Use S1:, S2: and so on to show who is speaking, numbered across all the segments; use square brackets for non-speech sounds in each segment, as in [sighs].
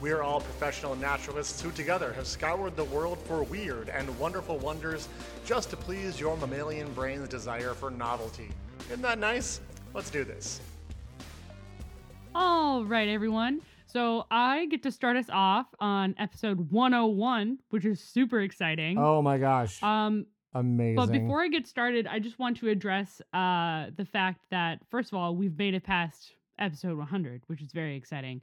S1: We are all professional naturalists who together have scoured the world for weird and wonderful wonders just to please your mammalian brain's desire for novelty. Isn't that nice? Let's do this.
S2: All right, everyone. So I get to start us off on episode 101, which is super exciting.
S3: Oh my gosh.
S2: Um,
S3: Amazing.
S2: but before I get started, I just want to address uh, the fact that, first of all, we've made it past episode 100, which is very exciting.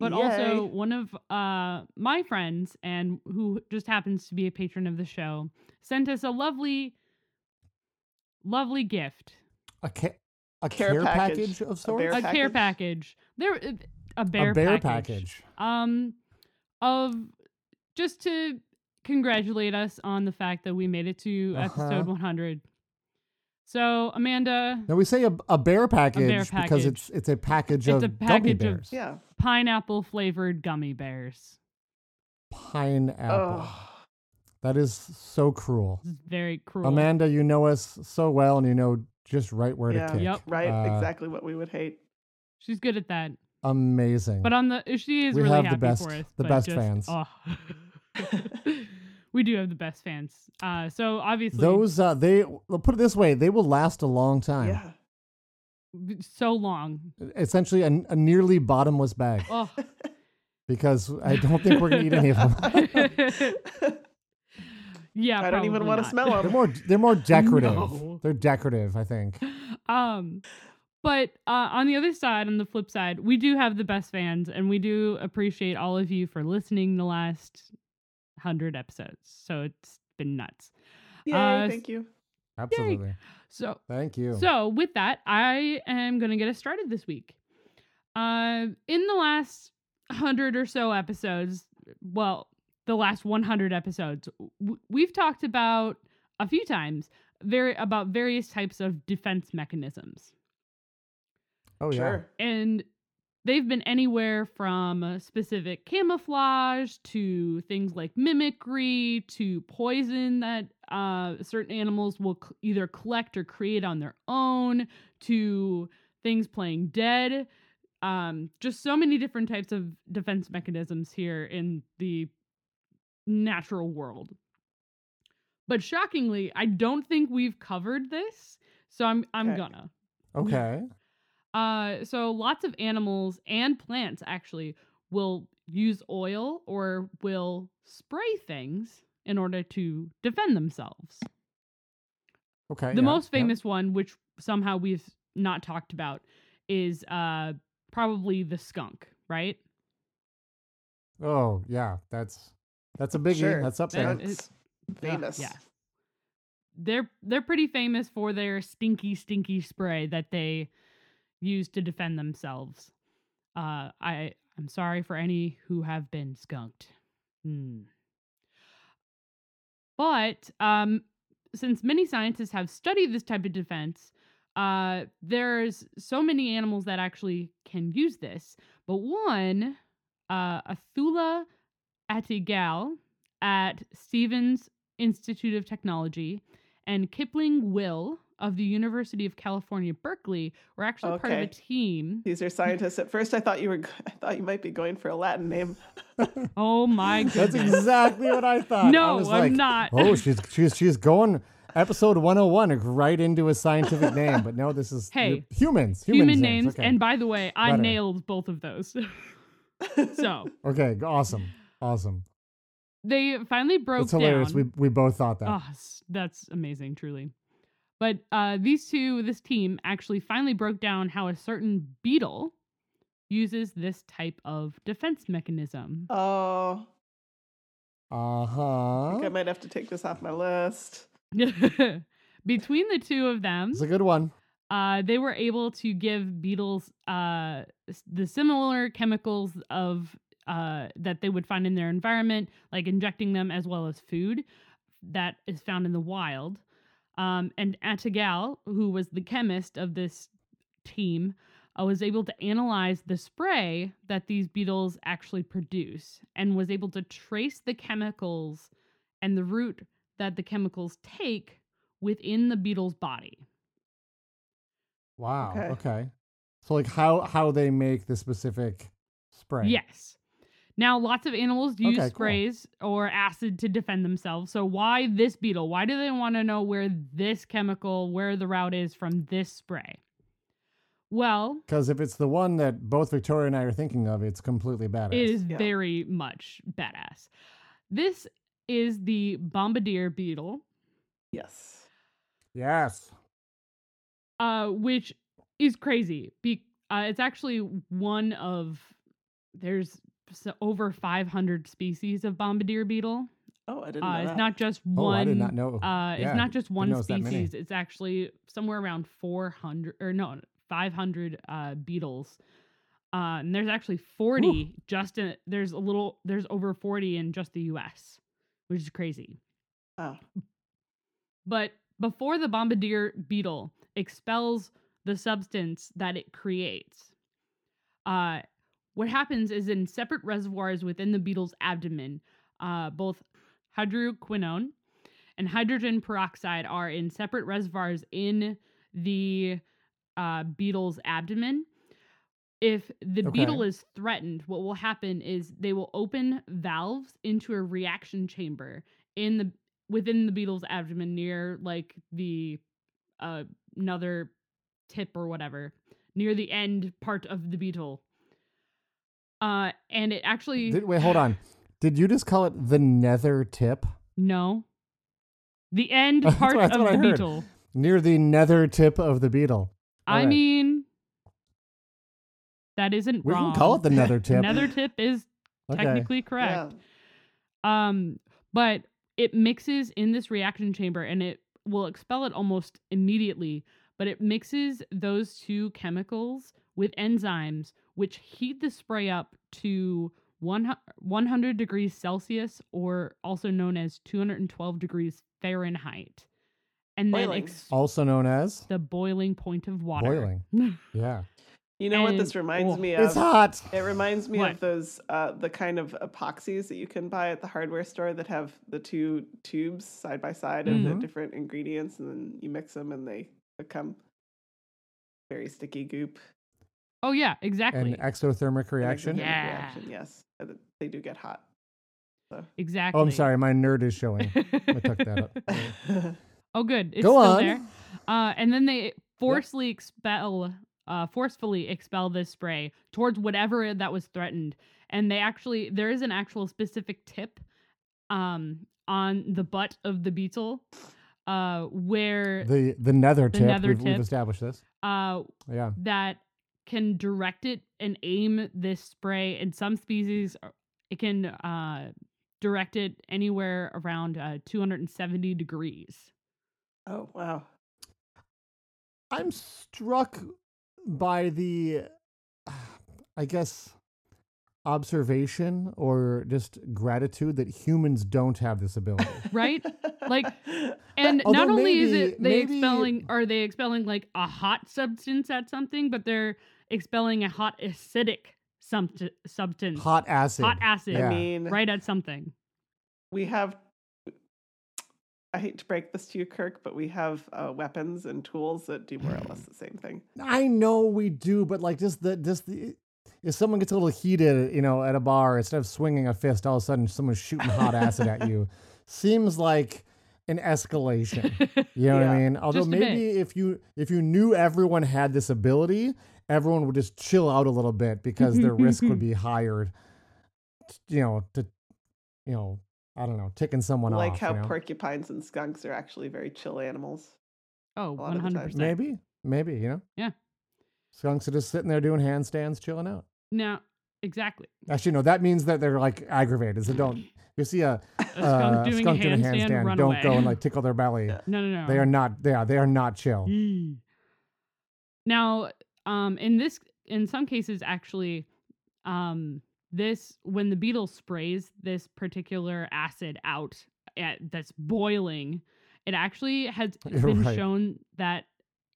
S2: But also, one of uh, my friends, and who just happens to be a patron of the show, sent us a lovely, lovely gift.
S3: a, ca- a
S4: Care
S3: care,
S4: package.
S3: package. of sorts?
S4: bear
S2: a care
S4: package?
S2: package. There, uh, a bear,
S3: a bear
S2: package.
S3: package.
S2: Um, of just to congratulate us on the fact that we made it to
S3: Uh-huh.
S2: episode 100. So Amanda,
S3: Now we say a, a bear package because
S2: package.
S3: it's it's a package
S2: It's
S3: of
S2: a
S3: gummy
S2: package of-
S3: bears.
S4: Yeah.
S2: pineapple flavored gummy bears.
S3: Pineapple.
S4: Oh.
S3: That is so cruel.
S2: This is very cruel.
S3: Amanda, you know us so well, and you know just right where
S4: Yeah.
S3: to kick.
S2: Yep.
S4: Right.
S3: Uh,
S4: exactly what we would hate.
S2: She's good at that.
S3: Amazing.
S2: But on the she is
S3: We
S2: really
S3: have the
S2: happy
S3: best-
S2: for us.
S3: the
S2: but
S3: best
S2: just-
S3: fans.
S2: oh. [laughs] [laughs] [laughs] we do have the best fans. Uh, so obviously,
S3: Those uh, they well, put it this way, they will last a long time.
S4: Yeah.
S2: so long.
S3: Essentially, a, a nearly bottomless bag
S2: Oh, [laughs]
S3: because I don't think we're gonna eat any of them. [laughs]
S2: yeah.
S4: I don't even want to
S2: not.
S4: smell
S3: They're
S4: them.
S3: more they're more [laughs] decorative.
S2: No.
S3: They're decorative, I think.
S2: Um, but uh, on the other side, on the flip side, we do have the best fans, and we do appreciate all of you for listening the last hundred episodes. So it's been nuts.
S4: Yay.
S2: uh,
S4: thank you.
S3: Absolutely.
S2: So
S3: Thank you.
S2: So, with that, I am going to get us started this week. Uh, in the last hundred or so episodes, well, the last 100 episodes, w- we've talked about a few times very about various types of defense mechanisms,
S3: oh yeah.
S4: Sure.
S2: and they've been anywhere from uh, specific camouflage to things like mimicry to poison that uh, certain animals will c- either collect or create on their own to things playing dead. Um, just so many different types of defense mechanisms here in the natural world. But shockingly, I don't think we've covered this, so I'm I'm
S4: Okay.
S2: gonna.
S3: Okay.
S2: Uh, so lots of animals and plants actually will use oil or will spray things in order to defend themselves.
S3: Okay.
S2: the
S3: yeah,
S2: most
S3: yeah.
S2: famous one, which somehow we've not talked about, is uh probably the skunk, right?
S3: Oh yeah, that's that's a biggie.
S4: Sure.
S3: That's up
S2: That
S3: there.
S2: is-
S4: That's famous.
S2: Yeah. They're they're pretty famous for their stinky stinky spray that they use to defend themselves. Uh I I'm sorry for any who have been skunked. Hmm. But um since many scientists have studied this type of defense, uh there's so many animals that actually can use this. But one, uh Athula Attygalle at Stevens Institute of Technology and Kipling Will of the University of California, Berkeley were actually part of a team.
S4: These are scientists. At first, I thought you were. g- I thought you might be going for a Latin name. [laughs]
S2: Oh my goodness!
S3: That's exactly what I thought. I
S2: No,
S3: was
S2: I'm
S3: like,
S2: not.
S3: Oh, she's she's she's going episode 101 right into a scientific name, but no, this is
S2: Hey,
S3: humans, humans
S2: Human names.
S3: Okay.
S2: And by the way, I
S3: Better.
S2: nailed both of those. [laughs] so
S3: okay, awesome, awesome.
S2: they finally broke
S3: That's hilarious.
S2: down.
S3: We we both thought that.
S2: Oh, that's amazing, truly. But uh, these two, this team, actually finally broke down how a certain beetle uses this type of defense mechanism.
S4: Oh,
S3: Uh huh.
S4: I
S3: huh.
S4: think I might have to take this off my list. [laughs]
S2: Between the two of them,
S3: It's a good one.
S2: uh, they were able to give beetles uh, the similar chemicals of uh, that they would find in their environment, like injecting them as well as food that is found in the wild. Um, and Attygalle, who was the chemist of this team, uh, was able to analyze the spray that these beetles actually produce and was able to trace the chemicals and the route that the chemicals take within the beetle's body.
S3: Wow.
S4: Okay.
S3: Okay. So like how how they make the specific spray?
S2: Yes. Now, lots of animals use
S3: Okay, cool.
S2: sprays or acid to defend themselves. So, why this beetle? Why do they want to know where this chemical, where the route is from this spray? Well,
S3: Because if it's the one that both Victoria and I are thinking of, it's completely badass.
S2: it is
S4: Yeah.
S2: very much badass. This is the bombardier beetle,
S4: Yes.
S3: Yes.
S2: uh, which is crazy. Be- uh, it's actually one of there's s- over 500 species of bombardier beetle.
S4: Oh, I didn't
S2: Uh,
S4: know
S2: it's
S4: that.
S2: not just
S3: Oh,
S2: one.
S3: I did not know.
S2: Uh, it's not just one
S3: know it's that many.
S2: species. It's actually somewhere around 400 or no, 500 uh, beetles. Uh, and there's actually 40 just in there's a little there's over 40 in just the US, which is crazy.
S4: Oh.
S2: But before the bombardier beetle expels the substance that it creates, uh, what happens is in separate reservoirs within the beetle's abdomen, uh, both hydroquinone and hydrogen peroxide are in separate reservoirs in the uh, beetle's abdomen. If the beetle is threatened, what will happen is they will open valves into a reaction chamber in the within the beetle's abdomen near like the uh, another tip or whatever near the end part of the beetle. Uh, and it actually
S3: Did, wait, hold on. Did you just call it the nether tip?
S2: no. The end [laughs]
S3: That's
S2: part
S3: what- that's
S2: of
S3: what
S2: the
S3: heard.
S2: beetle.
S3: Near the nether tip of the beetle.
S2: I
S3: Alright.
S2: mean, that isn't
S3: We
S2: wrong.
S3: can call it the nether [laughs] tip.
S2: Nether tip is
S3: Okay.
S2: technically correct.
S4: Yeah.
S2: Um, but it mixes in this reaction chamber and it will expel it almost immediately. But it mixes those two chemicals with enzymes, which heat the spray up to 100 degrees Celsius, or also known as 212 degrees Fahrenheit. And then
S4: Boiling.
S2: ex-
S3: Also known as
S2: the boiling point of water.
S3: boiling. [laughs] Yeah.
S4: You know what this reminds
S2: oh,
S4: me of?
S3: It's hot.
S4: It reminds me
S2: What?
S4: of those uh, the kind of epoxies that you can buy at the hardware store that have the two tubes side by side of the
S3: Mhm.
S4: different ingredients, and then you mix them and they become very sticky goop.
S2: Oh yeah, exactly.
S3: An exothermic
S4: An
S3: reaction.
S4: exothermic
S2: Yeah.
S4: reaction, yes, Uh, they do get hot. So.
S2: exactly.
S3: Oh, I'm sorry. My nerd is showing. I took that up. [laughs]
S2: oh, good. It's
S3: Go
S2: still
S3: on.
S2: there. Uh, and then they forcefully expel, uh, forcefully expel this spray towards whatever that was threatened. And they actually, there is an actual specific tip, um, on the butt of the beetle, uh, where
S3: The the nether
S2: The
S3: tip.
S2: nether
S3: we've, we've established this.
S2: uh
S3: Yeah.
S2: that can direct it and aim this spray. In some species, uh, it can uh direct it anywhere around uh 270 degrees.
S4: oh wow!
S3: I'm struck by the, I guess, observation or just gratitude that humans don't have this ability. [laughs]
S2: Right? Like, And [laughs]
S3: Although
S2: not only is it they
S3: maybe-
S2: expelling are they expelling like a hot substance at something, but they're expelling a hot acidic subst- substance.
S3: Hot acid.
S2: Hot acid.
S3: Yeah.
S4: I mean,
S2: Right at something.
S4: we have. I hate to break this to you, Kirk, but we have uh, weapons and tools that do more or less the same thing.
S3: I know we do, but like just the just the if someone gets a little heated, you know, at a bar, instead of swinging a fist, all of a sudden someone's shooting hot acid at you, [laughs] seems like an escalation. You know what I mean? Although
S2: Just bit.
S3: maybe if you if you knew everyone had this ability, everyone would just chill out a little bit because their risk would [laughs] be higher. You know, to you know, I don't know, ticking someone
S4: like
S3: off.
S4: Like how
S3: you know?
S4: porcupines and skunks are actually very chill animals.
S2: Oh,
S4: lot of the time.
S2: 100%.
S3: maybe, maybe you know,
S2: Yeah.
S3: skunks are just sitting there doing handstands, chilling out.
S2: No, exactly.
S3: Actually, no, that means that they're like aggravated. So don't you see a, [laughs]
S2: A skunk
S3: uh,
S2: doing
S3: skunk
S2: a
S3: doing a
S2: handstand,
S3: handstand?
S2: run
S3: Don't
S2: away.
S3: go and like tickle their belly. [laughs]
S2: No, no, no.
S3: They are not. Yeah, they are not chill.
S2: Now, um, in this, in some cases, actually, um, this when the beetle sprays this particular acid out at, that's boiling, It actually has [laughs] been
S3: Right.
S2: shown that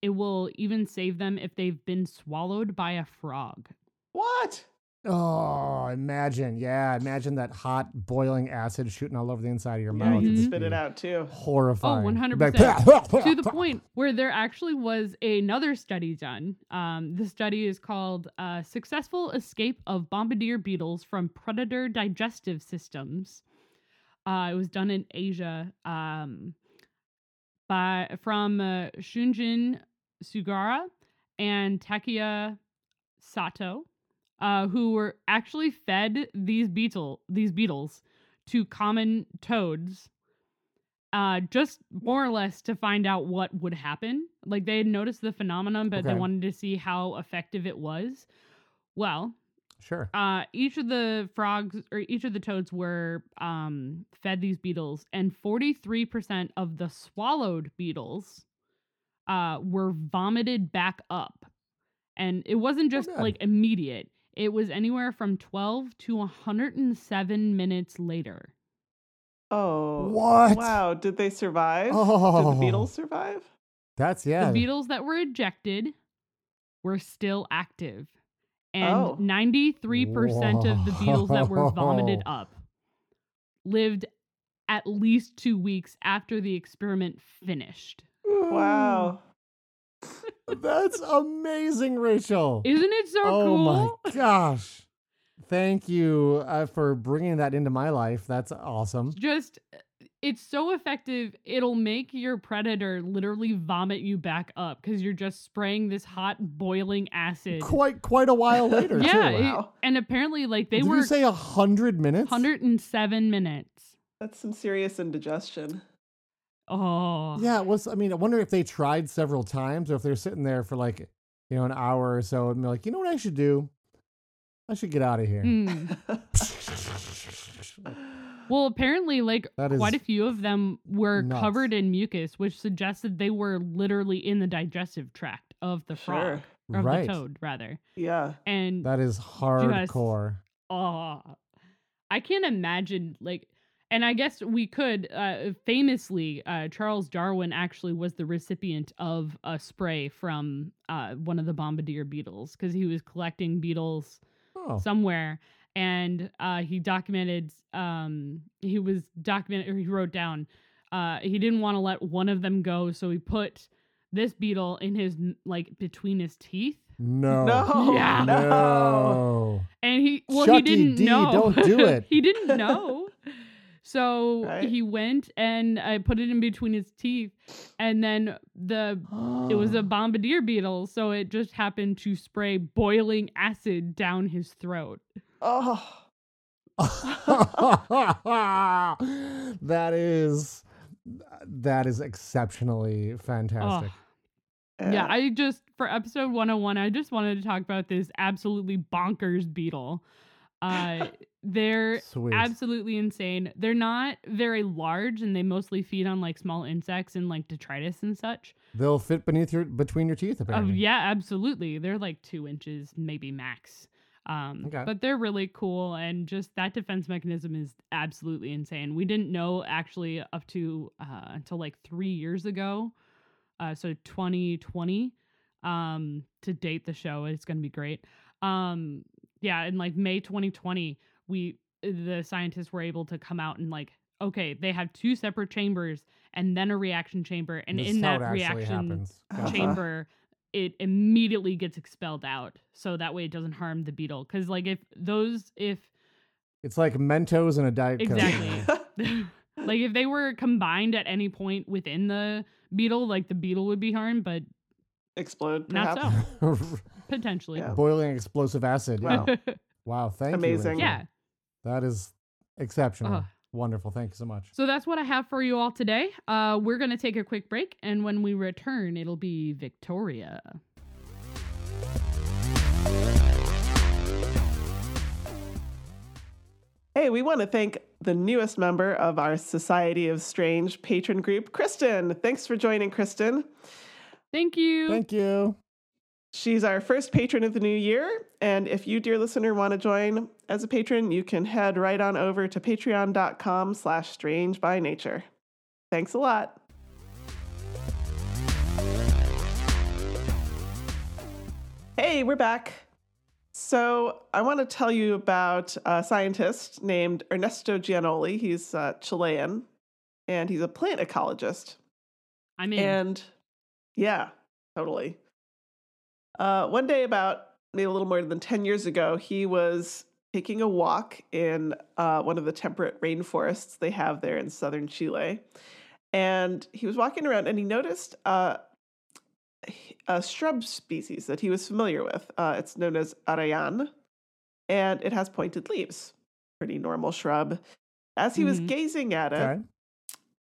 S2: it will even save them if they've been swallowed by a frog.
S4: What?
S3: Oh, imagine. Yeah, imagine that hot boiling acid shooting all over the inside of your
S4: Yeah,
S3: mouth.
S4: you
S3: It'd
S4: can
S3: just
S4: spit it out too.
S3: Horrifying.
S2: Oh, 100%.
S3: like, [laughs]
S2: to the point where there actually was another study done. Um, the study is called uh, Successful Escape of Bombardier Beetles from Predator Digestive Systems. Uh, it was done in Asia um, by from uh, Shinji Sugiura and Takuya Sato, uh, who were actually fed these beetle these beetles to common toads uh, just more or less to find out what would happen. Like they had noticed the phenomenon, but they wanted to see how effective it was. Well,
S3: Sure.
S2: uh, each of the frogs or each of the toads were um, fed these beetles, and 43% of the swallowed beetles uh, were vomited back up. And it wasn't just
S3: good.
S2: like immediate, it was anywhere from 12 to 107 minutes later.
S4: Oh.
S3: What?
S4: Wow. Did they survive? Did
S3: Oh.
S4: the beetles survive?
S3: That's yeah.
S2: The beetles that were ejected were still active. And
S4: Oh.
S2: 93% of the beetles that were vomited up lived at least two weeks after the experiment finished.
S4: Wow.
S3: That's amazing, Rachel.
S2: Isn't it so
S3: oh
S2: cool?
S3: my gosh. [laughs] Thank you uh, for bringing that into my life. That's awesome.
S2: Just, it's so effective. It'll make your predator literally vomit you back up because you're just spraying this hot boiling acid.
S3: Quite quite a while later.
S2: yeah,
S3: too.
S2: it-
S4: Wow.
S2: and apparently, like they
S3: Did
S2: were
S3: you say a hundred minutes?
S2: 107 minutes.
S4: That's some serious indigestion.
S2: Oh,
S3: Yeah, it was. I mean, I wonder if they tried several times, or if they're sitting there for like, you know, an hour or so, and be like, you know what I should do? I should get out of here.
S2: Hmm. [laughs] Well, apparently, like
S3: That
S2: quite a few of them were
S3: nuts.
S2: covered in mucus, which suggested they were literally in the digestive tract of the frog,
S4: Sure.
S2: of
S3: right.
S2: the toad, rather.
S4: Yeah.
S2: And
S3: That is hardcore.
S2: oh, I can't imagine like. And I guess we could uh, famously, uh, Charles Darwin actually was the recipient of a spray from uh, one of the bombardier beetles because he was collecting beetles
S3: Oh,
S2: somewhere and uh, he documented um, he was documented or he wrote down uh, he didn't want to let one of them go so he put this beetle in his like between his teeth
S3: no.
S4: No.
S2: Yeah.
S4: No.
S3: No.
S2: and he well
S3: Chucky
S2: he didn't
S3: D,
S2: know
S3: don't do it. [laughs]
S2: he didn't know [laughs] so
S4: Right.
S2: he went and I put it in between his teeth and then the it was a [gasps] bombardier beetle so it just happened to spray boiling acid down his throat
S4: Oh. [laughs]
S3: that is that is exceptionally fantastic.
S2: Yeah, I just for episode 101, I just wanted to talk about this absolutely bonkers beetle. Uh they're
S3: Sweet.
S2: absolutely insane. They're not very large and they mostly feed on like small insects and like detritus and such.
S3: They'll fit beneath your between your teeth
S2: Oh
S3: apparently.
S2: yeah, absolutely. They're like two inches, maybe max. Um,
S3: Okay.
S2: but they're really cool and just that defense mechanism is absolutely insane. We didn't know actually up to uh, until like three years ago, uh, so 2020, um, to date the show. It's gonna be great. Um, yeah, in like May 2020, we the scientists were able to come out and like, okay, they have two separate chambers and then a reaction chamber, and
S3: This
S2: in that reaction
S3: happens.
S4: Uh-huh. [laughs]
S2: chamber it immediately gets expelled out so that way it doesn't harm the beetle because like if those if
S3: It's like Mentos and a diet Coke.
S2: exactly [laughs] [laughs] like if they were combined at any point within the beetle like the beetle would be harmed but
S4: Explode,
S2: not
S4: perhaps.
S2: so potentially
S4: Yeah.
S3: Boiling explosive acid.
S4: Wow.
S3: Wow. Thank
S4: Amazing.
S3: you.
S2: yeah
S3: Rachel. That is exceptional.
S2: Ugh.
S3: Wonderful. Thank you so much.
S2: so that's what i have for you all today uh we're gonna take a quick break and when we return it'll be victoria
S4: Hey, we want to thank the newest member of our Society of Strange patron group, Kristen. Thanks for joining, Kristen.
S2: thank you
S3: Thank you.
S4: She's our first patron of the new year, and if you, dear listener, want to join as a patron, you can head right on over to patreon.com slash strange by nature. Thanks a lot. Hey, we're back. So I want to tell you about a scientist named Ernesto Gianoli. He's a Chilean, and he's a plant ecologist.
S2: I mean.
S4: And yeah, totally. Uh, one day, about maybe a little more than 10 years ago, he was taking a walk in uh, one of the temperate rainforests they have there in southern Chile. And he was walking around and he noticed uh, a shrub species that he was familiar with. Uh, it's known as arayan, and it has pointed leaves. Pretty normal shrub. As he was
S2: Mhm.
S4: gazing at it,
S3: Okay.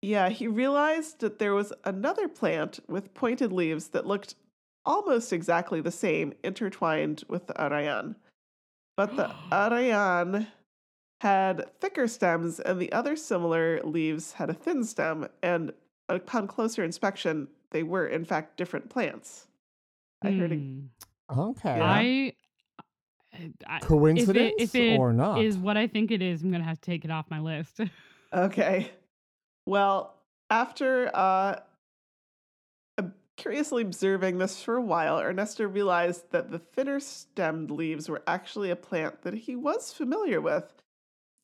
S4: yeah, he realized that there was another plant with pointed leaves that looked almost exactly the same, intertwined with the arayan. But the [gasps] arayan had thicker stems, and the other similar leaves had a thin stem. And upon closer inspection, they were in fact different plants. I heard it.
S2: Hmm.
S3: Okay.
S2: I, I
S3: Coincidence
S2: if it, if it
S3: or not?
S2: is what I think it is, I'm gonna have to take it off my list. [laughs]
S4: Okay. Well, after uh, ob- curiously observing this for a while, Ernesto realized that the thinner stemmed leaves were actually a plant that he was familiar with.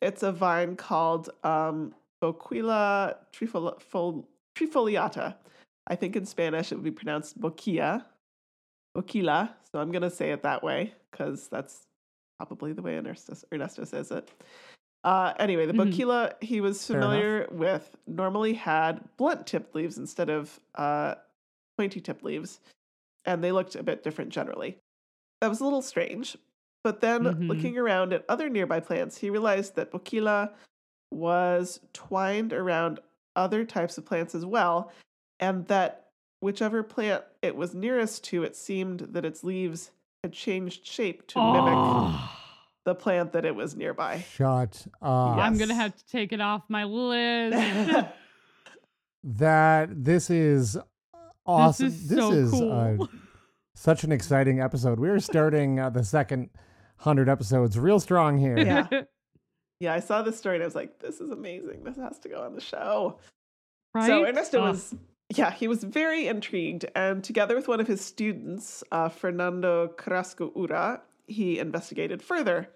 S4: It's a vine called um, Boquila trifol- fol- trifoliata. I think in Spanish it would be pronounced boquila. Boquila. So I'm going to say it that way because that's probably the way Ernesto, Ernesto says it. Uh, anyway, the
S2: Mhm.
S4: Boquila he was familiar with normally had blunt tipped leaves instead of uh, pointy tip leaves, and they looked a bit different generally. That was a little strange. But then
S2: Mhm.
S4: looking around at other nearby plants, he realized that Boquila was twined around other types of plants as well, and that whichever plant it was nearest to, it seemed that its leaves had changed shape to mimic
S2: Oh,
S4: the plant that it was nearby.
S3: Shut up.
S2: I'm gonna have to take it off my list. [laughs]
S3: That this is awesome.
S2: This is so
S3: uh,
S2: cool. [laughs]
S3: such an exciting episode. We are starting uh, the second hundred episodes real strong here.
S4: Yeah. [laughs] Yeah, I saw this story and I was like, this is amazing. This has to go on the show.
S2: right?
S4: So Ernesto
S2: Oh,
S4: was, yeah, he was very intrigued. And together with one of his students, uh, Fernando Carrasco-Urra, he investigated further.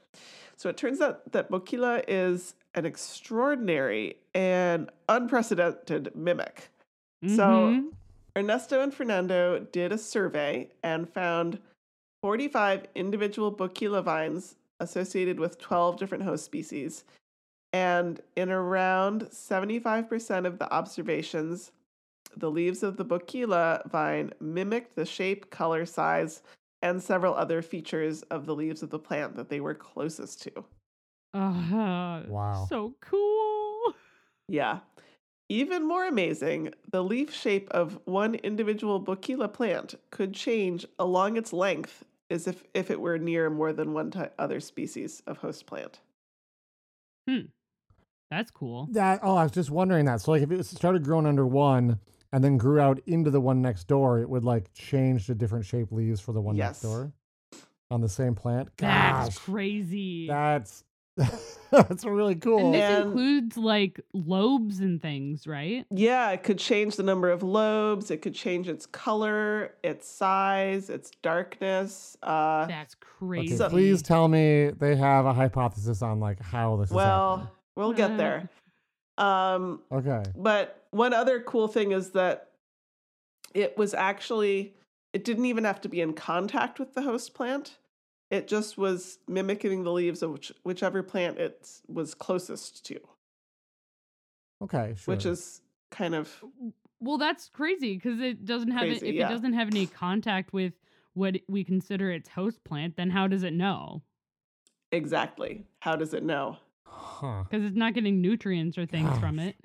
S4: So it turns out that Boquila is an extraordinary and unprecedented mimic. So
S2: mhm.
S4: Ernesto and Fernando did a survey and found 45 individual Boquila vines associated with 12 different host species. And in around 75% of the observations, the leaves of the Boquila vine mimicked the shape, color, size, and several other features of the leaves of the plant that they were closest to.
S2: Uh,
S3: Wow.
S2: So cool. [laughs]
S4: Yeah. Even more amazing, the leaf shape of one individual Boquila plant could change along its length as if, if it were near more than one ty- other species of host plant. Hmm.
S2: That's cool.
S3: That oh, I was just wondering that. So like, if it started growing under one and then grew out into the one next door, it would like change to different shaped leaves for the one next door on the same plant.
S2: That's
S3: Gosh,
S2: crazy.
S3: that's [laughs] that's really cool.
S2: and this
S4: And-
S2: includes like lobes and things, right?
S4: Yeah, it could change the number of lobes, it could change its color, its size, its darkness. Uh,
S2: That's
S3: Okay,
S2: crazy.
S4: So-
S3: please tell me they have a hypothesis on like how this is
S4: well, we'll get there. [laughs] Um.
S3: Okay.
S4: But one other cool thing is that it was actually, it didn't even have to be in contact with the host plant. It just was mimicking the leaves of which, whichever plant it was closest to,
S3: Okay, sure.
S4: which is kind of,
S2: Well, that's crazy because it doesn't have it, if
S4: yeah.
S2: it doesn't have any contact with what we consider its host plant, then how does it know?
S4: exactly. How does it know?
S3: huh.
S2: Because it's not getting nutrients or things from [sighs] it.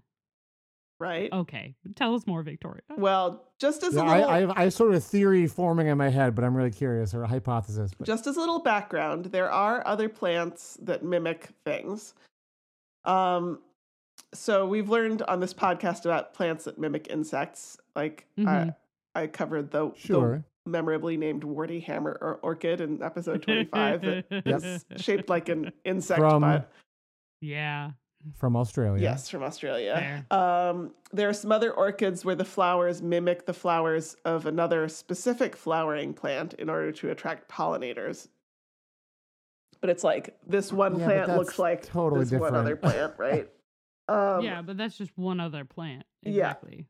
S4: Right?
S2: Okay, tell us more, Victoria.
S4: Well, just as
S3: Yeah,
S4: a little,
S3: I, I, have, I have sort of a theory forming in my head, but I'm really curious, or a hypothesis. But
S4: Just as a little background, there are other plants that mimic things. Um, so we've learned on this podcast about plants that mimic insects. Like
S2: Mhm.
S4: I, I covered the, the
S3: sure.
S4: memorably named warty hammer or orchid in episode 25 that
S3: Yep.
S4: is shaped like an [laughs] insect,
S3: From-
S4: but
S2: yeah.
S3: From Australia.
S4: Yes, from Australia.
S2: Fair.
S4: Um, there are some other orchids where the flowers mimic the flowers of another specific flowering plant in order to attract pollinators. But it's like this one
S3: Yeah,
S4: plant looks like
S3: totally
S4: this one other plant, [laughs] right? Um,
S2: yeah, but that's just one other plant.
S4: Yeah.
S2: Exactly.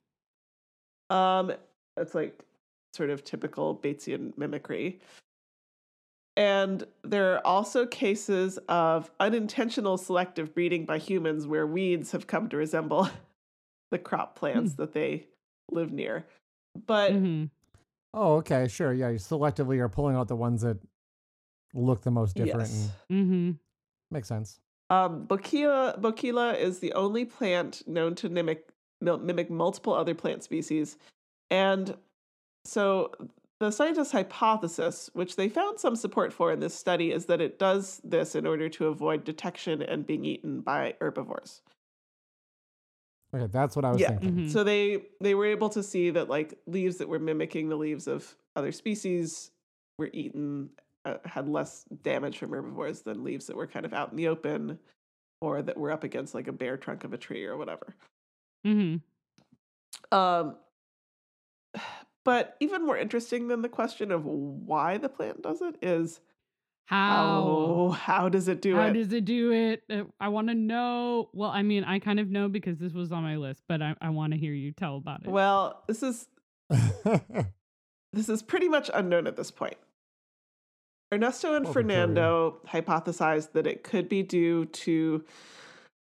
S4: Um, it's like sort of typical Batesian mimicry. And there are also cases of unintentional selective breeding by humans where weeds have come to resemble [laughs] the crop plants that they live near. But
S2: hmm
S3: Oh, okay, sure. Yeah, you selectively are pulling out the ones that look the most different.
S4: yes.
S3: And
S2: hmm
S3: makes sense.
S4: Um, Boquila, Boquila is the only plant known to mimic mimic multiple other plant species, and so the scientists' hypothesis, which they found some support for in this study, is that it does this in order to avoid detection and being eaten by herbivores.
S3: Okay, that's what I was
S4: Yeah.
S3: thinking.
S2: Mhm.
S4: So they they were able to see that like leaves that were mimicking the leaves of other species were eaten uh, had less damage from herbivores than leaves that were kind of out in the open or that were up against like a bare trunk of a tree or whatever.
S2: hmm
S4: Um but even more interesting than the question of why the plant does it is how
S2: How?
S4: how does it do
S2: How
S4: it?
S2: How does it do it? Uh, I want to know. Well, I mean, I kind of know because this was on my list, but I, I want to hear you tell about it.
S4: well, this is [laughs] this is pretty much unknown at this point. Ernesto and
S3: Well, Victoria.
S4: Fernando hypothesized that it could be due to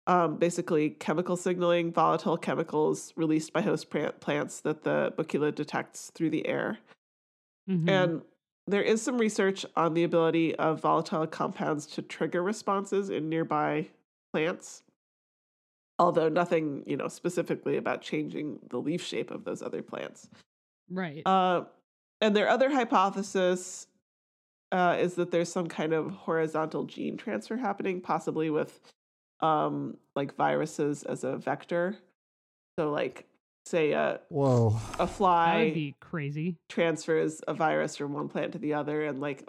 S4: um, basically chemical signaling, volatile chemicals released by host plant- plants that the Boquila detects through the air.
S2: Mhm.
S4: And there is some research on the ability of volatile compounds to trigger responses in nearby plants, although nothing, you know, specifically about changing the leaf shape of those other plants.
S2: right.
S4: Uh, and their other hypothesis uh, is that there's some kind of horizontal gene transfer happening, possibly with um, like viruses as a vector. So, like, say a,
S3: Whoa.
S4: a
S2: that
S4: fly
S2: would be crazy.
S4: transfers a virus from one plant to the other, and like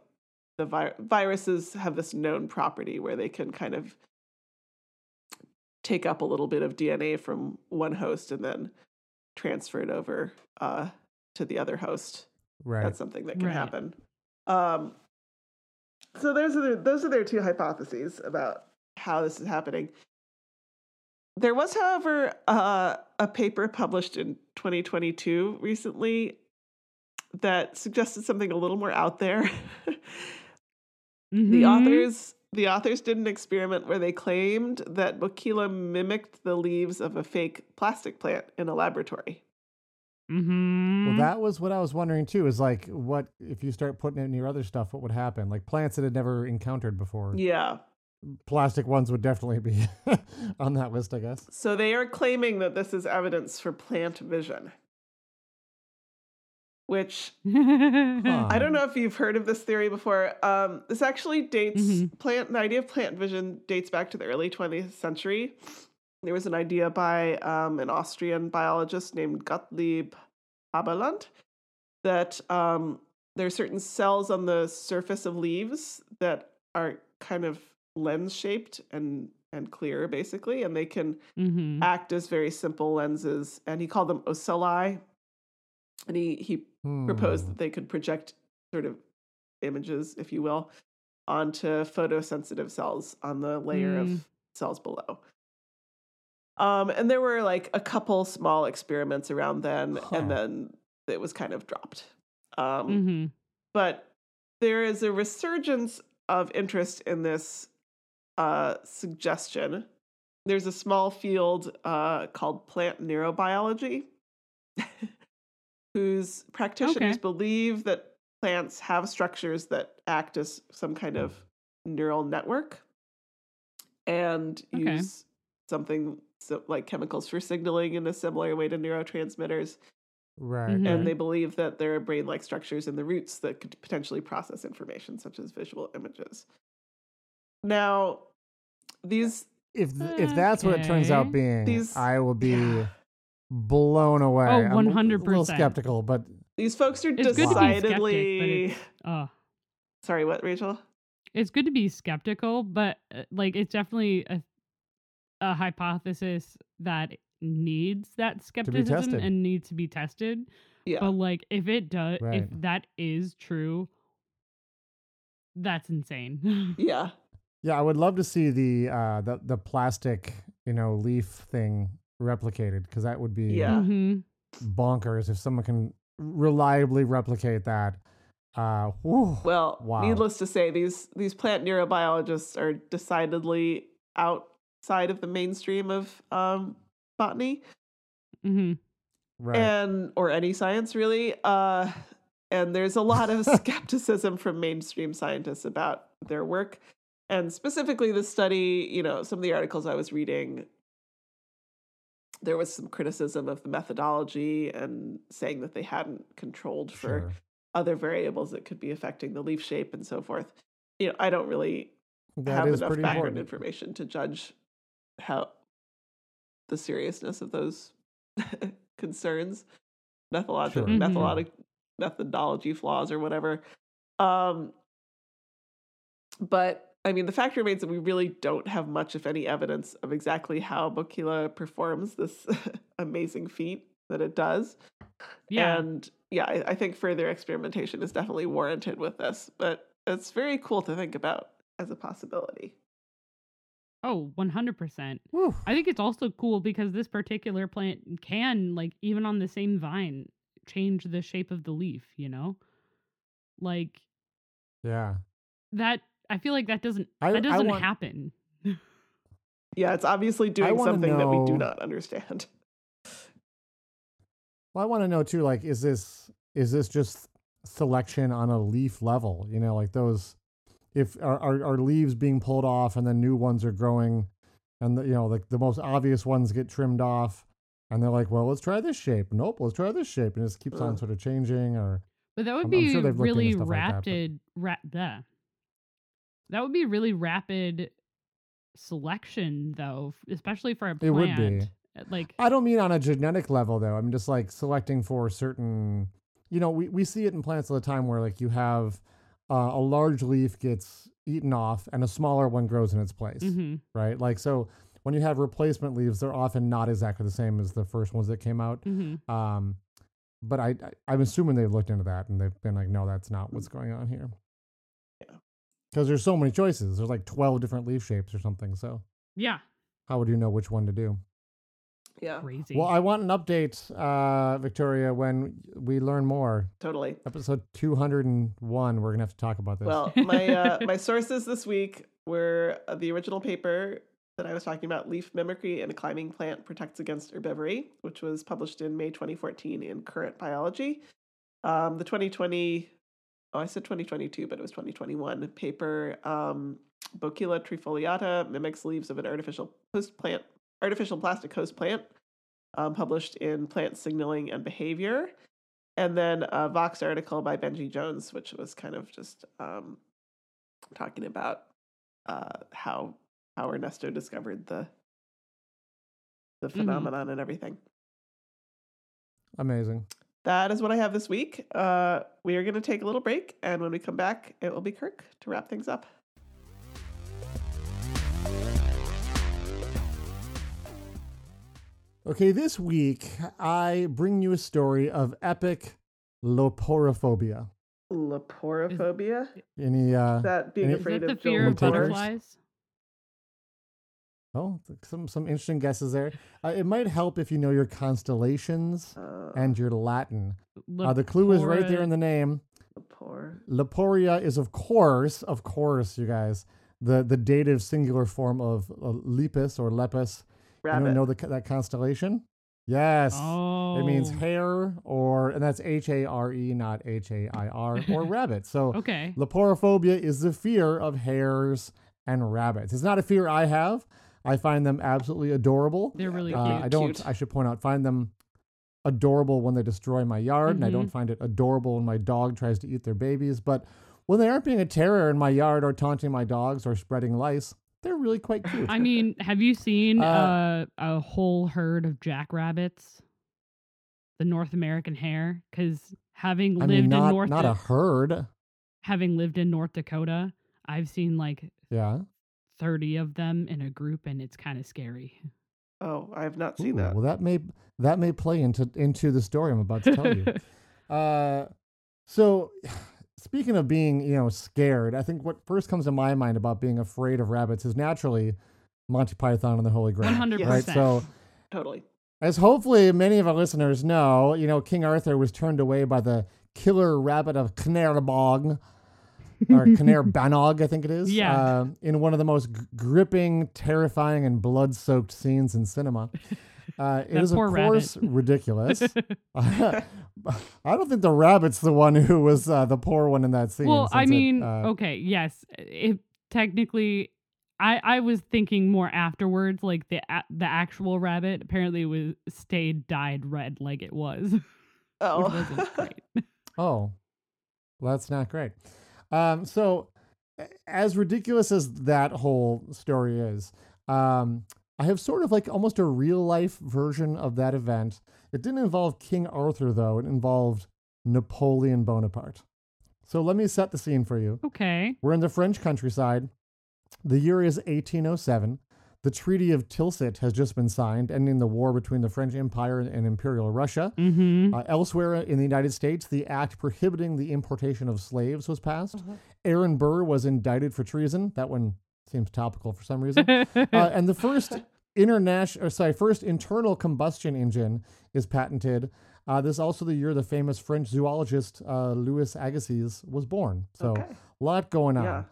S4: the vi- viruses have this known property where they can kind of take up a little bit of DNA from one host and then transfer it over uh, to the other host.
S3: Right.
S4: That's something that can
S2: Right.
S4: happen. Um, so those are their, those are their two hypotheses about how this is happening. There was, however, uh, a paper published in 2022 recently that suggested something a little more out there. [laughs] The
S2: Mhm.
S4: authors the authors did an experiment where they claimed that Boquila mimicked the leaves of a fake plastic plant in a laboratory.
S2: Mhm.
S3: Well, that was what I was wondering too. Is like, what if you start putting it in your other stuff? What would happen? Like plants that had never encountered before.
S4: Yeah.
S3: Plastic ones would definitely be [laughs] on that list, I guess.
S4: So they are claiming that this is evidence for plant vision. Which [laughs]
S3: Huh.
S4: I don't know if you've heard of this theory before. Um, this actually dates
S2: Mhm.
S4: plant. The idea of plant vision dates back to the early 20th century. There was an idea by um, an Austrian biologist named Gottlieb Haberlandt that um, there are certain cells on the surface of leaves that are kind of lens shaped and and clear, basically, and they can
S2: Mhm.
S4: act as very simple lenses. And he called them ocelli. And he he proposed
S3: Hmm.
S4: that they could project sort of images, if you will, onto photosensitive cells on the layer
S2: Mm.
S4: of cells below. Um, and there were like a couple small experiments around then,
S3: Huh.
S4: and then it was kind of dropped. Um,
S2: Mhm.
S4: but there is a resurgence of interest in this uh, suggestion. There's a small field uh, called plant neurobiology, [laughs] whose practitioners
S2: Okay.
S4: believe that plants have structures that act as some kind of neural network and
S2: Okay.
S4: use something so, like chemicals for signaling in a similar way to neurotransmitters
S3: Right.
S2: Mhm.
S4: and they believe that there are brain like structures in the roots that could potentially process information, such as visual images. Now, these
S3: If if that's what it turns out being,
S4: These-
S3: I will be
S4: yeah.
S3: blown away.
S2: Oh,
S3: I'm a- A little
S2: 100%.
S3: skeptical, but
S4: these folks are
S2: It's good to be
S4: decidedly
S2: skeptic, Uh,
S4: sorry. What, Rachel?
S2: it's good to be skeptical, but uh, like it's definitely a a hypothesis that needs that skepticism
S3: tested.
S2: and needs to be tested.
S4: Yeah.
S2: But like if it does if
S3: Right.
S2: that is true, that's insane. [laughs]
S4: yeah.
S3: Yeah, I would love to see the uh the the plastic, you know, leaf thing replicated because that would be
S4: Yeah.
S2: hmm
S3: bonkers if someone can reliably replicate that. Uh, whew.
S4: Well,
S3: Wow.
S4: needless to say, these these plant neurobiologists are decidedly outside of the mainstream of um, botany
S2: hmm
S3: right.
S4: and or any science really. Uh, and there's a lot of [laughs] skepticism from mainstream scientists about their work, and specifically the study. You know, some of the articles I was reading. There was some criticism of the methodology and saying that they hadn't controlled for
S3: sure.
S4: other variables that could be affecting the leaf shape and so forth. You know, I don't really
S3: That
S4: have
S3: is
S4: enough background
S3: important.
S4: information to judge how the seriousness of those [laughs] concerns, methodology,
S3: Sure.
S2: Mhm.
S4: methodologic methodology flaws or whatever. Um, but I mean, the fact remains that we really don't have much, if any, evidence of exactly how Boquila performs this [laughs] amazing feat that it does.
S2: Yeah.
S4: And yeah, I, I think further experimentation is definitely warranted with this, but it's very cool to think about as a possibility.
S2: oh, 100%.
S3: Whew.
S2: I think it's also cool because this particular plant can, like, even on the same vine, change the shape of the leaf, you know? Like,
S3: Yeah.
S2: that, I feel like that doesn't,
S3: I-
S2: that doesn't
S3: want-
S2: happen.
S4: Yeah, it's obviously doing
S3: wanna
S4: something that we do not understand.
S3: Well, I want to know too. Like, is this is this just selection on a leaf level? You know, like those. If are are, are leaves being pulled off and then new ones are growing, and the, you know, like the most obvious ones get trimmed off, and they're like, well, let's try this shape. Nope, let's try this shape, and it just keeps on sort of changing. Or
S2: But that would
S3: I'm- I'm
S2: be
S3: sure they've
S2: really
S3: stuff like that, but-
S2: Ra- the. That would be really rapid selection, though, especially for a
S3: It would
S2: plant.
S3: be.
S2: Uh, Like,
S3: I don't mean on a genetic level though. I'm just like selecting for certain. You know, we, we see it in plants all the time where like you have uh, a large leaf gets eaten off and a smaller one grows in its place.
S2: mhm.
S3: right? Like so when you have replacement leaves, they're often not exactly the same as the first ones that came out.
S2: Mhm.
S3: Um, but I, I I'm assuming they've looked into that and they've been like, no, that's not what's going on here.
S4: Yeah.
S3: Because there's so many choices. There's like 12 different leaf shapes or something. So
S2: yeah,
S3: how would you know which one to do?
S4: Yeah,
S2: crazy.
S3: Well, I want an update, uh, Victoria, when we learn more.
S4: totally.
S3: Episode 201, we're gonna have to talk about this.
S4: Well, my uh, my sources this week were uh, the original paper that I was talking about, "Leaf Mimicry and a Climbing Plant Protects Against Herbivory," which was published in May 2014 in Current Biology. Um, the 2020, oh, I said 2022, but it was 2021 paper. Um, Boquila trifoliata mimics leaves of an artificial host plant, artificial plastic host plant, um, published in Plant Signaling and Behavior and then a Vox article by Benji Jones, which was kind of just um, talking about uh, how how Ernesto discovered the the
S2: Mhm.
S4: phenomenon and everything.
S3: Amazing.
S4: That is what I have this week. Uh, we are going to take a little break, and when we come back, it will be Kirk to wrap things up.
S3: Okay, this week I bring you a story of epic leporophobia.
S4: Leporophobia?
S3: Any uh
S4: That being
S3: Any-
S2: Is
S4: afraid
S2: that the
S4: of
S2: fear of
S3: Joel Takers?
S2: butterflies?
S3: Oh some some interesting guesses there. Uh, it might help if you know your constellations
S4: Uh,
S3: and your Latin. Uh, the clue is right there in the name.
S4: Lapor.
S3: Laporia is of course, of course, you guys, the the dative singular form of uh, lepus or lepus.
S4: Rabbit.
S3: Anyone know the, that constellation? Yes.
S2: Oh,
S3: It means hare or and that's H A R E, not H A I R or [laughs] rabbit. So
S2: Okay.
S3: Leporophobia is the fear of hares and rabbits. It's not a fear I have. I find them absolutely adorable.
S2: They're really
S3: Uh,
S2: cute.
S3: I don't.
S4: Cute.
S3: I should point out, find them adorable when they destroy my yard, and I don't
S2: Mhm.
S3: find it adorable when my dog tries to eat their babies. But when they aren't being a terror in my yard or taunting my dogs or spreading lice, they're really quite cute.
S2: I mean, have you seen
S3: Uh,
S2: uh, a whole herd of jackrabbits? The North American hare? Because having
S3: I
S2: lived
S3: mean,
S2: in North
S3: not
S2: Da-
S3: a herd.
S2: having lived in North Dakota, I've seen like
S3: Yeah.
S2: 30 of them in a group and it's kind of scary.
S4: Oh, I have not seen
S3: Ooh,
S4: that.
S3: Well, that may that may play into into the story I'm about to tell you. [laughs] Uh, so, [sighs] speaking of being, you know, scared, I think what first comes to my mind about being afraid of rabbits is naturally Monty Python and the Holy Grail.
S2: 100%.
S3: Right. So,
S4: Totally.
S3: as hopefully many of our listeners know, you know, King Arthur was turned away by the killer rabbit of Caerbannog. Or [laughs] Caerbannog, I think it is.
S2: Yeah.
S3: Uh, in one of the most g- gripping, terrifying, and blood-soaked scenes in cinema. [laughs] Uh, it
S2: That
S3: is of
S2: poor rabbit.
S3: course ridiculous. [laughs] I don't think the rabbit's the one who was uh, the poor one in that scene.
S2: well, I
S3: since it,
S2: mean,
S3: uh,
S2: okay, yes, it technically I I was thinking more afterwards like the a- the actual rabbit apparently was stayed dyed red like it was. which
S4: Oh.
S2: wasn't great.
S3: Oh, well, that's not great. Um, so, as ridiculous as that whole story is, um, I have sort of like almost a real life version of that event. It didn't involve King Arthur, though, it involved Napoleon Bonaparte. So, let me set the scene for you.
S2: Okay.
S3: We're in the French countryside. The year is 1807. The Treaty of Tilsit has just been signed, ending the war between the French Empire and Imperial Russia.
S2: Mhm.
S3: Uh, elsewhere in the United States, the act prohibiting the importation of slaves was passed. Aaron Burr was indicted for treason. That one seems topical for some reason. [laughs] uh, and the first international, sorry, first internal combustion engine is patented. Uh, this is also the year the famous French zoologist uh, Louis Agassiz was born. So
S4: Okay.
S3: a lot going on.
S4: Yeah.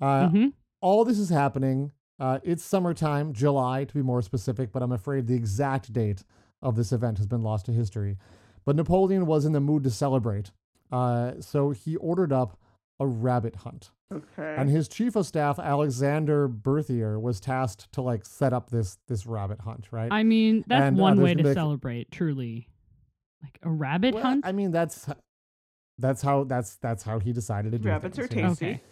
S3: Uh,
S2: Mhm.
S3: all this is happening. Uh, it's summertime, July to be more specific, but I'm afraid the exact date of this event has been lost to history. But Napoleon was in the mood to celebrate, uh, so he ordered up a rabbit hunt.
S4: Okay.
S3: And his chief of staff, Alexander Berthier, was tasked to like set up this this rabbit hunt, right?
S2: I mean, that's
S3: And, uh,
S2: one
S3: there's
S2: way
S3: gonna
S2: to
S3: like-
S2: celebrate, truly. Like a rabbit
S3: Well,
S2: hunt?
S3: I mean, that's that's how that's that's how he decided to do it.
S4: Rabbits are
S3: things, you know?
S4: tasty.
S2: Okay.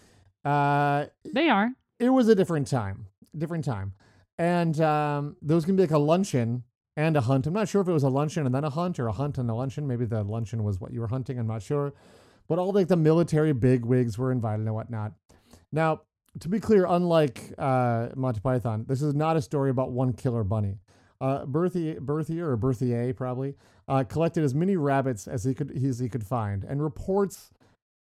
S3: Uh,
S2: They are.
S3: It was a different time, different time, and um, there was gonna be like a luncheon and a hunt. I'm not sure if it was a luncheon and then a hunt or a hunt and a luncheon. Maybe the luncheon was what you were hunting. I'm not sure, but all like the military bigwigs were invited and whatnot. Now, to be clear, unlike uh, Monty Python, this is not a story about one killer bunny. Uh, Berthier, Berthier or Berthier probably uh, collected as many rabbits as he could as he could find, and reports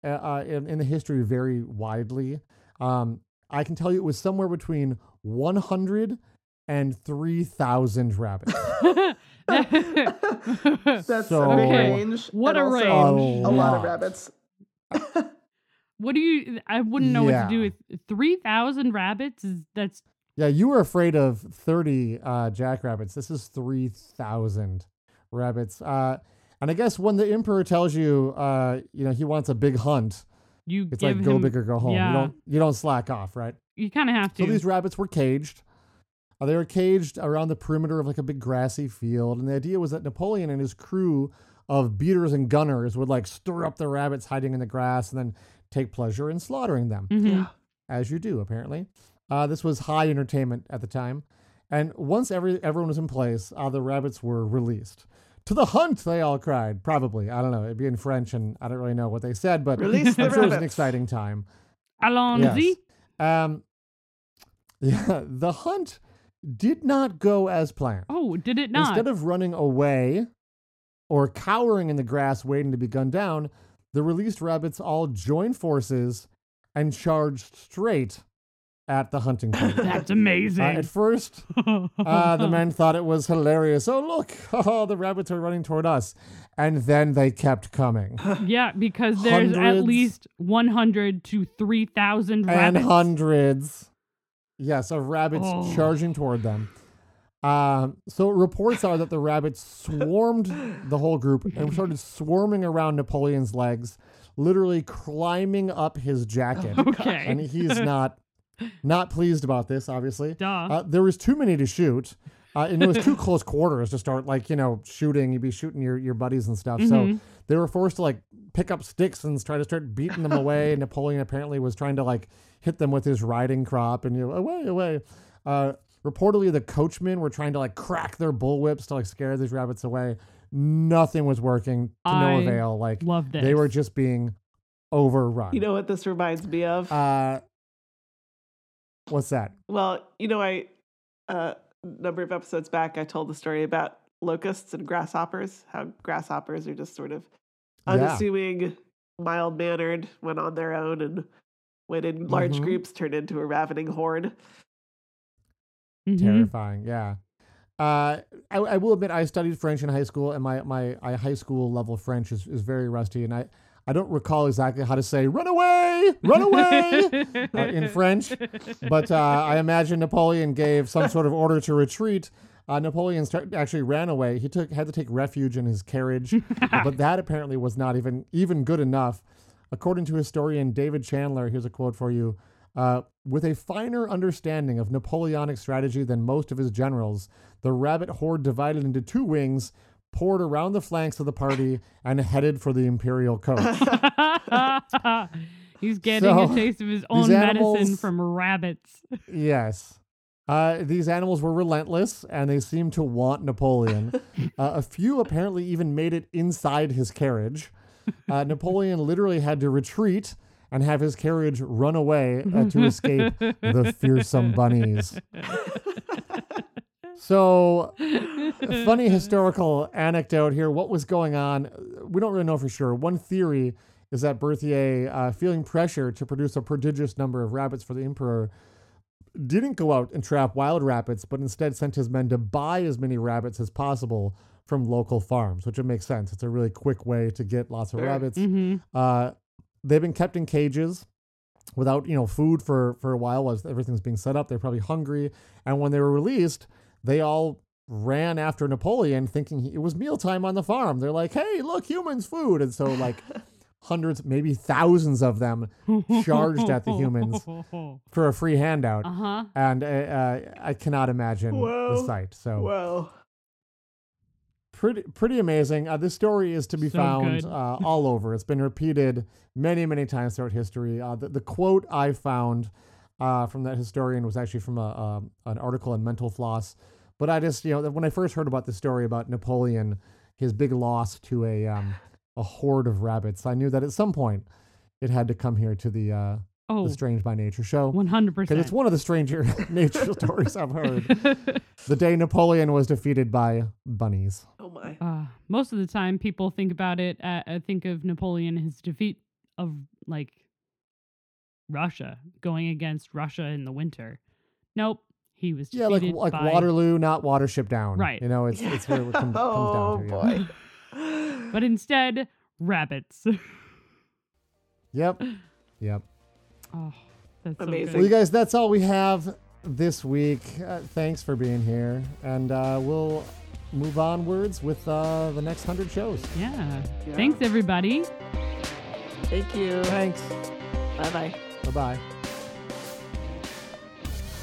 S3: uh, uh, in, in the history vary widely. Um, I can tell you it was somewhere between 100 and 3,000 rabbits. [laughs] [laughs]
S4: That's
S3: So-
S4: a big range.
S2: What a range.
S4: A lot of rabbits.
S2: what do you I wouldn't know
S3: Yeah.
S2: what to do with 3000 rabbits is that's
S3: yeah, you were afraid of 30 uh, jackrabbits. This is 3,000 rabbits. Uh, and I guess when the emperor tells you, uh, you know, he wants a big hunt,
S2: you
S3: it's
S2: give
S3: like go
S2: him,
S3: big or go home.
S2: yeah.
S3: You don't you don't slack off, right?
S2: you kind of have to.
S3: So these rabbits were caged. Uh, they were caged around the perimeter of like a big grassy field, and the idea was that Napoleon and his crew of beaters and gunners would like stir up the rabbits hiding in the grass and then take pleasure in slaughtering them,
S2: Mhm.
S3: as you do apparently. Uh, this was high entertainment at the time, and once every everyone was in place, uh, the rabbits were released. To the hunt, they all cried. Probably, I don't know. It'd be in French, and I don't really know what they said, but
S4: Release the
S3: I'm sure it was an exciting time.
S2: Allons-y.
S3: Um, [laughs] yeah, the hunt did not go as planned.
S2: Oh, did it not?
S3: Instead of running away or cowering in the grass waiting to be gunned down, the released rabbits all joined forces and charged straight at the hunting party. [laughs]
S2: That's
S3: Uh,
S2: amazing.
S3: at first, uh, the men thought it was hilarious. Oh, look, [laughs] oh, the rabbits are running toward us. And then they kept coming. [laughs]
S2: yeah, because there's at least 100 to 3000
S3: and hundreds, yes, of rabbits
S2: Oh.
S3: charging toward them. Um, so reports are that the rabbits swarmed the whole group and started swarming around Napoleon's legs, literally climbing up his jacket.
S2: Okay.
S3: And he's not not pleased about this, obviously.
S2: Duh.
S3: Uh, there was too many to shoot. Uh, and it was too [laughs] close quarters to start like you know shooting. You'd be shooting your, your buddies and stuff. So
S2: Mhm.
S3: they were forced to like pick up sticks and try to start beating them away. [laughs] Napoleon apparently was trying to like hit them with his riding crop and you know away away. Uh, reportedly, the coachmen were trying to like crack their bullwhips to like scare these rabbits away. Nothing was working to no avail. Like
S2: Love this.
S3: they were just being overrun.
S4: You know what this reminds me of?
S3: uh, What's that?
S4: Well, you know, I a number of episodes back, I told the story about locusts and grasshoppers. How grasshoppers are just sort of
S3: Yeah.
S4: unassuming, mild mannered when on their own, and when in large
S3: Mhm.
S4: groups turn into a ravening horde.
S2: Mhm.
S3: Terrifying. Yeah. Uh, I, I will admit I studied French in high school, and my my I, high school level French is, is very rusty, and I I don't recall exactly how to say "run away, run away" [laughs] uh, in French, but uh, I imagine Napoleon gave some sort of order to retreat. Uh, Napoleon start, actually ran away. He took had to take refuge in his carriage, [laughs] but that apparently was not even even good enough. According to historian David Chandler, here's a quote for you. Uh, with a finer understanding of Napoleonic strategy than most of his generals, the rabbit horde divided into two wings, poured around the flanks of the party, and headed for the imperial coast. [laughs]
S2: He's getting
S3: So,
S2: a taste of his own
S3: these
S2: medicine from rabbits.
S3: yes. Uh, these animals were relentless and they seemed to want Napoleon. [laughs] uh, a few apparently even made it inside his carriage. Uh, [laughs] Napoleon literally had to retreat and have his carriage run away uh, to escape the fearsome bunnies. So, a [laughs] funny historical anecdote here. What was going on? We don't really know for sure. One theory is that Berthier, uh, feeling pressure to produce a prodigious number of rabbits for the emperor, didn't go out and trap wild rabbits, but instead sent his men to buy as many rabbits as possible from local farms, which would make sense. It's a really quick way to get lots of
S4: Sure.
S3: rabbits.
S2: hmm
S3: Uh, they've been kept in cages without you know food for for a while while everything's being set up. They're probably hungry, and when they were released, they all ran after Napoleon, thinking he, it was mealtime on the farm. They're like, "Hey, look, humans' food!" And so like [laughs] hundreds, maybe thousands of them charged at the humans [laughs] for a free handout.
S2: Uh huh.
S3: And uh, uh, I cannot imagine the sight. So
S4: Wow.
S3: pretty pretty amazing. Uh, this story is to be
S2: So
S3: found uh, all over. It's been repeated many many times throughout history. Uh, the, the quote I found uh, from that historian was actually from a, um an article in Mental Floss. But I just you know when I first heard about the story about Napoleon, his big loss to a um, a horde of rabbits, I knew that at some point it had to come here to the uh,
S2: Oh,
S3: the Strange by Nature show.
S2: 100%.
S3: Because it's one of the stranger [laughs] nature [laughs] stories I've heard. [laughs] The day Napoleon was defeated by bunnies.
S4: Oh my.
S2: uh, most of the time, people think about it. Uh, uh, think of Napoleon, his defeat of like Russia, going against Russia in the winter. Nope, he was
S3: Yeah, like like
S2: by,
S3: Waterloo, not Watership Down.
S2: Right.
S3: You know, it's it's where it comes, [laughs]
S4: oh
S3: comes down to. Yeah.
S4: boy. [laughs] [laughs]
S2: but instead rabbits.
S3: Yep. [gasps] Yep.
S2: oh, that's
S4: Amazing.
S2: good.
S3: Well, you guys, that's all we have this week. Uh, thanks for being here, and uh, we'll move onwards with uh, the next hundred shows.
S2: Yeah.
S4: Yeah.
S2: Thanks, everybody.
S4: Thank you.
S3: Thanks.
S4: Bye bye.
S3: Bye bye.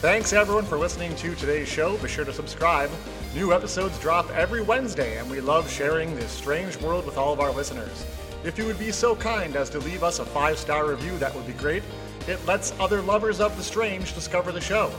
S1: Thanks everyone for listening to today's show. Be sure to subscribe. New episodes drop every Wednesday, and we love sharing this strange world with all of our listeners. If you would be so kind as to leave us a five star review, that would be great. It lets other lovers of the strange discover the show.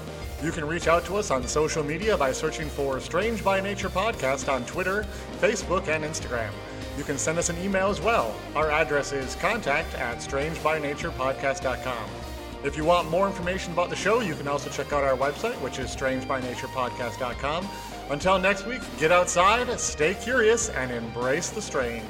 S1: You can reach out to us on social media by searching for Strange by Nature Podcast on Twitter, Facebook, and Instagram. You can send us an email as well. Our address is contact at strangebynaturepodcast.com. If you want more information about the show, you can also check out our website, which is strangebynaturepodcast.com. Until next week, get outside, stay curious, and embrace the strange.